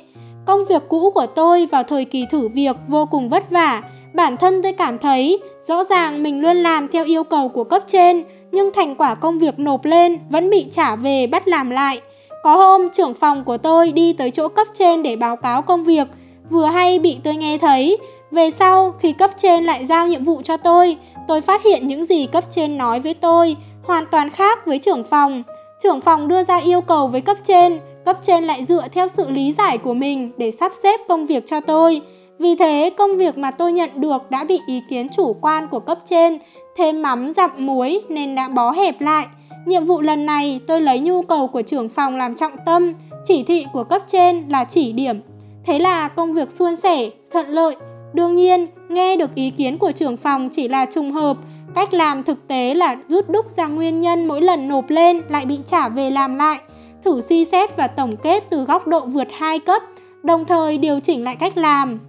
Công việc cũ của tôi vào thời kỳ thử việc vô cùng vất vả, bản thân tôi cảm thấy rõ ràng mình luôn làm theo yêu cầu của cấp trên, nhưng thành quả công việc nộp lên vẫn bị trả về bắt làm lại. Có hôm trưởng phòng của tôi đi tới chỗ cấp trên để báo cáo công việc, vừa hay bị tôi nghe thấy. Về sau, khi cấp trên lại giao nhiệm vụ cho tôi, tôi phát hiện những gì cấp trên nói với tôi hoàn toàn khác với trưởng phòng. Trưởng phòng đưa ra yêu cầu với cấp trên, cấp trên lại dựa theo sự lý giải của mình để sắp xếp công việc cho tôi. Vì thế, công việc mà tôi nhận được đã bị ý kiến chủ quan của cấp trên thêm mắm dặm muối nên đã bó hẹp lại. Nhiệm vụ lần này tôi lấy nhu cầu của trưởng phòng làm trọng tâm, chỉ thị của cấp trên là chỉ điểm. Thế là công việc suôn sẻ, thuận lợi. Đương nhiên, nghe được ý kiến của trưởng phòng chỉ là trùng hợp, cách làm thực tế là rút đúc ra nguyên nhân mỗi lần nộp lên lại bị trả về làm lại, thử suy xét và tổng kết từ góc độ vượt hai cấp, đồng thời điều chỉnh lại cách làm.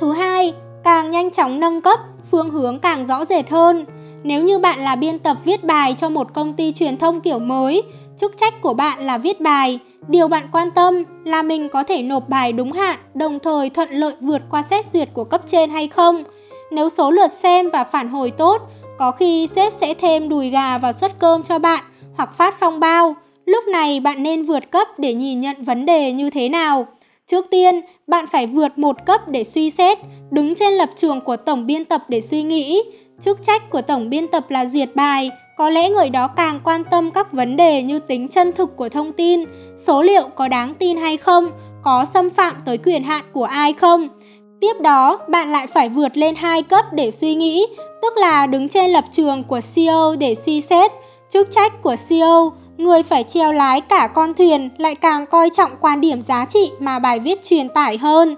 Thứ hai, càng nhanh chóng nâng cấp, phương hướng càng rõ rệt hơn. Nếu như bạn là biên tập viết bài cho một công ty truyền thông kiểu mới, chức trách của bạn là viết bài, điều bạn quan tâm là mình có thể nộp bài đúng hạn, đồng thời thuận lợi vượt qua xét duyệt của cấp trên hay không. Nếu số lượt xem và phản hồi tốt, có khi sếp sẽ thêm đùi gà vào suất cơm cho bạn hoặc phát phong bao. Lúc này bạn nên vượt cấp để nhìn nhận vấn đề như thế nào. Trước tiên, bạn phải vượt một cấp để suy xét, đứng trên lập trường của tổng biên tập để suy nghĩ. Chức trách của tổng biên tập là duyệt bài, có lẽ người đó càng quan tâm các vấn đề như tính chân thực của thông tin, số liệu có đáng tin hay không, có xâm phạm tới quyền hạn của ai không. Tiếp đó, bạn lại phải vượt lên hai cấp để suy nghĩ, tức là đứng trên lập trường của CEO để suy xét. Chức trách của CEO, người phải treo lái cả con thuyền lại càng coi trọng quan điểm giá trị mà bài viết truyền tải hơn.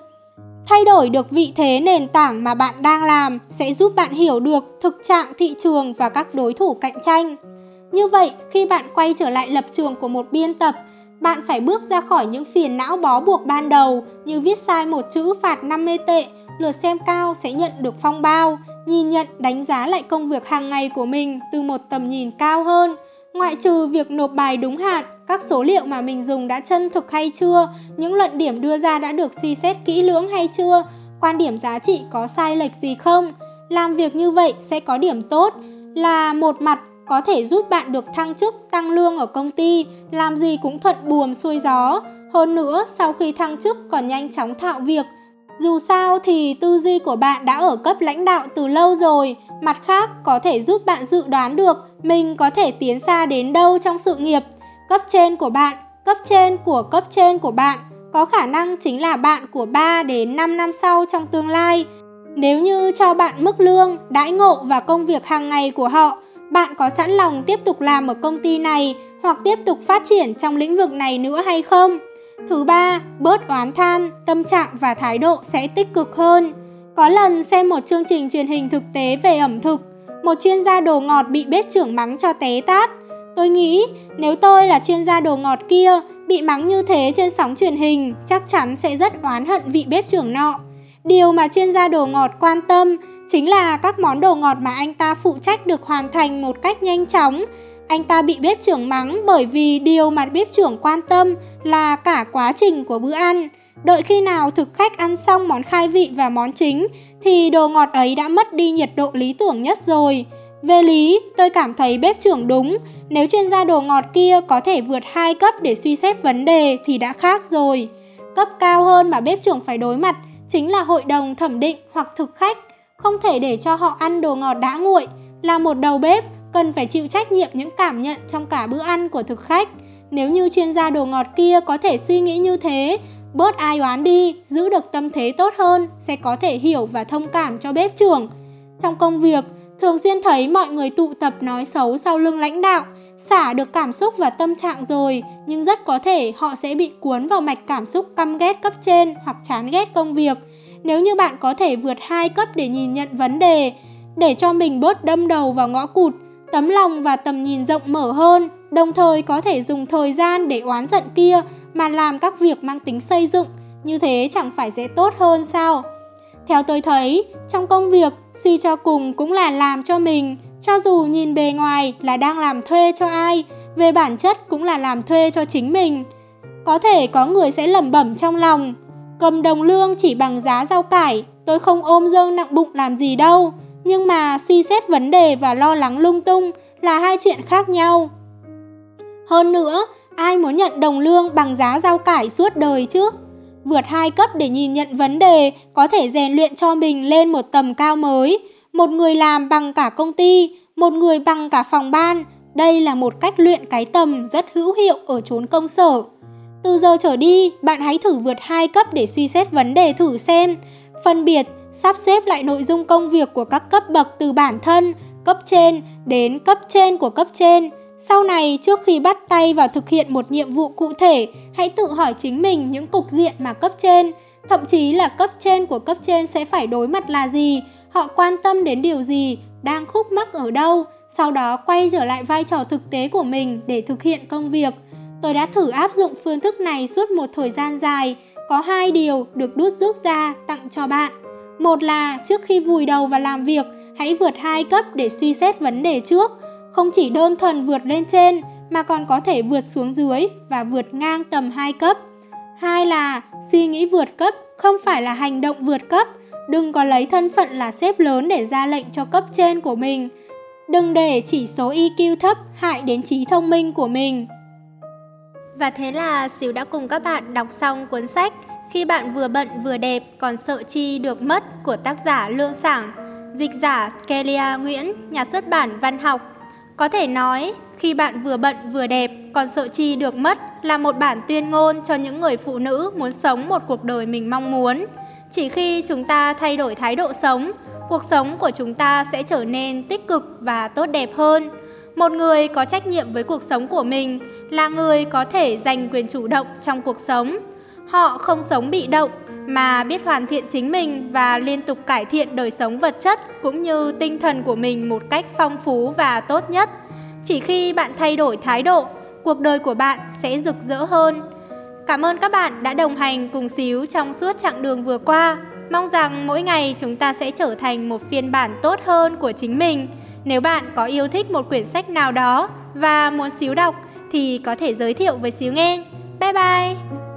Thay đổi được vị thế nền tảng mà bạn đang làm sẽ giúp bạn hiểu được thực trạng thị trường và các đối thủ cạnh tranh. Như vậy, khi bạn quay trở lại lập trường của một biên tập, bạn phải bước ra khỏi những phiền não bó buộc ban đầu như viết sai một chữ phạt 50 tệ, lượt xem cao sẽ nhận được phong bao, nhìn nhận đánh giá lại công việc hàng ngày của mình từ một tầm nhìn cao hơn. Ngoại trừ việc nộp bài đúng hạn, các số liệu mà mình dùng đã chân thực hay chưa, những luận điểm đưa ra đã được suy xét kỹ lưỡng hay chưa, quan điểm giá trị có sai lệch gì không. Làm việc như vậy sẽ có điểm tốt là một mặt có thể giúp bạn được thăng chức, tăng lương ở công ty, làm gì cũng thuận buồm xuôi gió. Hơn nữa, sau khi thăng chức còn nhanh chóng thạo việc. Dù sao thì tư duy của bạn đã ở cấp lãnh đạo từ lâu rồi, mặt khác có thể giúp bạn dự đoán được mình có thể tiến xa đến đâu trong sự nghiệp. Cấp trên của bạn, cấp trên của cấp trên của bạn có khả năng chính là bạn của 3 đến 5 năm sau trong tương lai. Nếu như cho bạn mức lương, đãi ngộ và công việc hàng ngày của họ bạn có sẵn lòng tiếp tục làm ở công ty này hoặc tiếp tục phát triển trong lĩnh vực này nữa hay không? Thứ ba, bớt oán than, tâm trạng và thái độ sẽ tích cực hơn. Có lần xem một chương trình truyền hình thực tế về ẩm thực, một chuyên gia đồ ngọt bị bếp trưởng mắng cho té tát. Tôi nghĩ nếu tôi là chuyên gia đồ ngọt kia, bị mắng như thế trên sóng truyền hình, chắc chắn sẽ rất oán hận vị bếp trưởng nọ. Điều mà chuyên gia đồ ngọt quan tâm chính là các món đồ ngọt mà anh ta phụ trách được hoàn thành một cách nhanh chóng. Anh ta bị bếp trưởng mắng bởi vì điều mà bếp trưởng quan tâm là cả quá trình của bữa ăn. Đợi khi nào thực khách ăn xong món khai vị và món chính thì đồ ngọt ấy đã mất đi nhiệt độ lý tưởng nhất rồi. Về lý, tôi cảm thấy bếp trưởng đúng, nếu chuyên gia đồ ngọt kia có thể vượt hai cấp để suy xét vấn đề thì đã khác rồi. Cấp cao hơn mà bếp trưởng phải đối mặt chính là hội đồng thẩm định hoặc thực khách không thể để cho họ ăn đồ ngọt đã nguội. Là một đầu bếp, cần phải chịu trách nhiệm những cảm nhận trong cả bữa ăn của thực khách. Nếu như chuyên gia đồ ngọt kia có thể suy nghĩ như thế, bớt ai oán đi, giữ được tâm thế tốt hơn, sẽ có thể hiểu và thông cảm cho bếp trưởng. Trong công việc, thường xuyên thấy mọi người tụ tập nói xấu sau lưng lãnh đạo, xả được cảm xúc và tâm trạng rồi, nhưng rất có thể họ sẽ bị cuốn vào mạch cảm xúc căm ghét cấp trên hoặc chán ghét công việc nếu như bạn có thể vượt hai cấp để nhìn nhận vấn đề, để cho mình bớt đâm đầu vào ngõ cụt, tấm lòng và tầm nhìn rộng mở hơn, đồng thời có thể dùng thời gian để oán giận kia mà làm các việc mang tính xây dựng, như thế chẳng phải sẽ tốt hơn sao? Theo tôi thấy, trong công việc, suy cho cùng cũng là làm cho mình, cho dù nhìn bề ngoài là đang làm thuê cho ai, về bản chất cũng là làm thuê cho chính mình. Có thể có người sẽ lẩm bẩm trong lòng, Cầm đồng lương chỉ bằng giá rau cải, tôi không ôm dương nặng bụng làm gì đâu. Nhưng mà suy xét vấn đề và lo lắng lung tung là hai chuyện khác nhau. Hơn nữa, ai muốn nhận đồng lương bằng giá rau cải suốt đời chứ? Vượt hai cấp để nhìn nhận vấn đề có thể rèn luyện cho mình lên một tầm cao mới. Một người làm bằng cả công ty, một người bằng cả phòng ban. Đây là một cách luyện cái tầm rất hữu hiệu ở chốn công sở. Từ giờ trở đi, bạn hãy thử vượt hai cấp để suy xét vấn đề thử xem, phân biệt, sắp xếp lại nội dung công việc của các cấp bậc từ bản thân, cấp trên đến cấp trên của cấp trên. Sau này, trước khi bắt tay vào thực hiện một nhiệm vụ cụ thể, hãy tự hỏi chính mình những cục diện mà cấp trên, thậm chí là cấp trên của cấp trên sẽ phải đối mặt là gì, họ quan tâm đến điều gì, đang khúc mắc ở đâu, sau đó quay trở lại vai trò thực tế của mình để thực hiện công việc. Tôi đã thử áp dụng phương thức này suốt một thời gian dài, có hai điều được đút rút ra tặng cho bạn. Một là trước khi vùi đầu vào làm việc, hãy vượt hai cấp để suy xét vấn đề trước, không chỉ đơn thuần vượt lên trên mà còn có thể vượt xuống dưới và vượt ngang tầm hai cấp. Hai là suy nghĩ vượt cấp không phải là hành động vượt cấp, đừng có lấy thân phận là sếp lớn để ra lệnh cho cấp trên của mình. Đừng để chỉ số IQ thấp hại đến trí thông minh của mình. Và thế là Xíu đã cùng các bạn đọc xong cuốn sách Khi bạn vừa bận vừa đẹp còn sợ chi được mất của tác giả Lương Sảng Dịch giả Kelia Nguyễn, nhà xuất bản văn học có thể nói, khi bạn vừa bận vừa đẹp, còn sợ chi được mất là một bản tuyên ngôn cho những người phụ nữ muốn sống một cuộc đời mình mong muốn. Chỉ khi chúng ta thay đổi thái độ sống, cuộc sống của chúng ta sẽ trở nên tích cực và tốt đẹp hơn. Một người có trách nhiệm với cuộc sống của mình là người có thể giành quyền chủ động trong cuộc sống. Họ không sống bị động mà biết hoàn thiện chính mình và liên tục cải thiện đời sống vật chất cũng như tinh thần của mình một cách phong phú và tốt nhất. Chỉ khi bạn thay đổi thái độ, cuộc đời của bạn sẽ rực rỡ hơn. Cảm ơn các bạn đã đồng hành cùng Xíu trong suốt chặng đường vừa qua. Mong rằng mỗi ngày chúng ta sẽ trở thành một phiên bản tốt hơn của chính mình. Nếu bạn có yêu thích một quyển sách nào đó và muốn Xíu đọc thì có thể giới thiệu với Xíu nghe. Bye bye!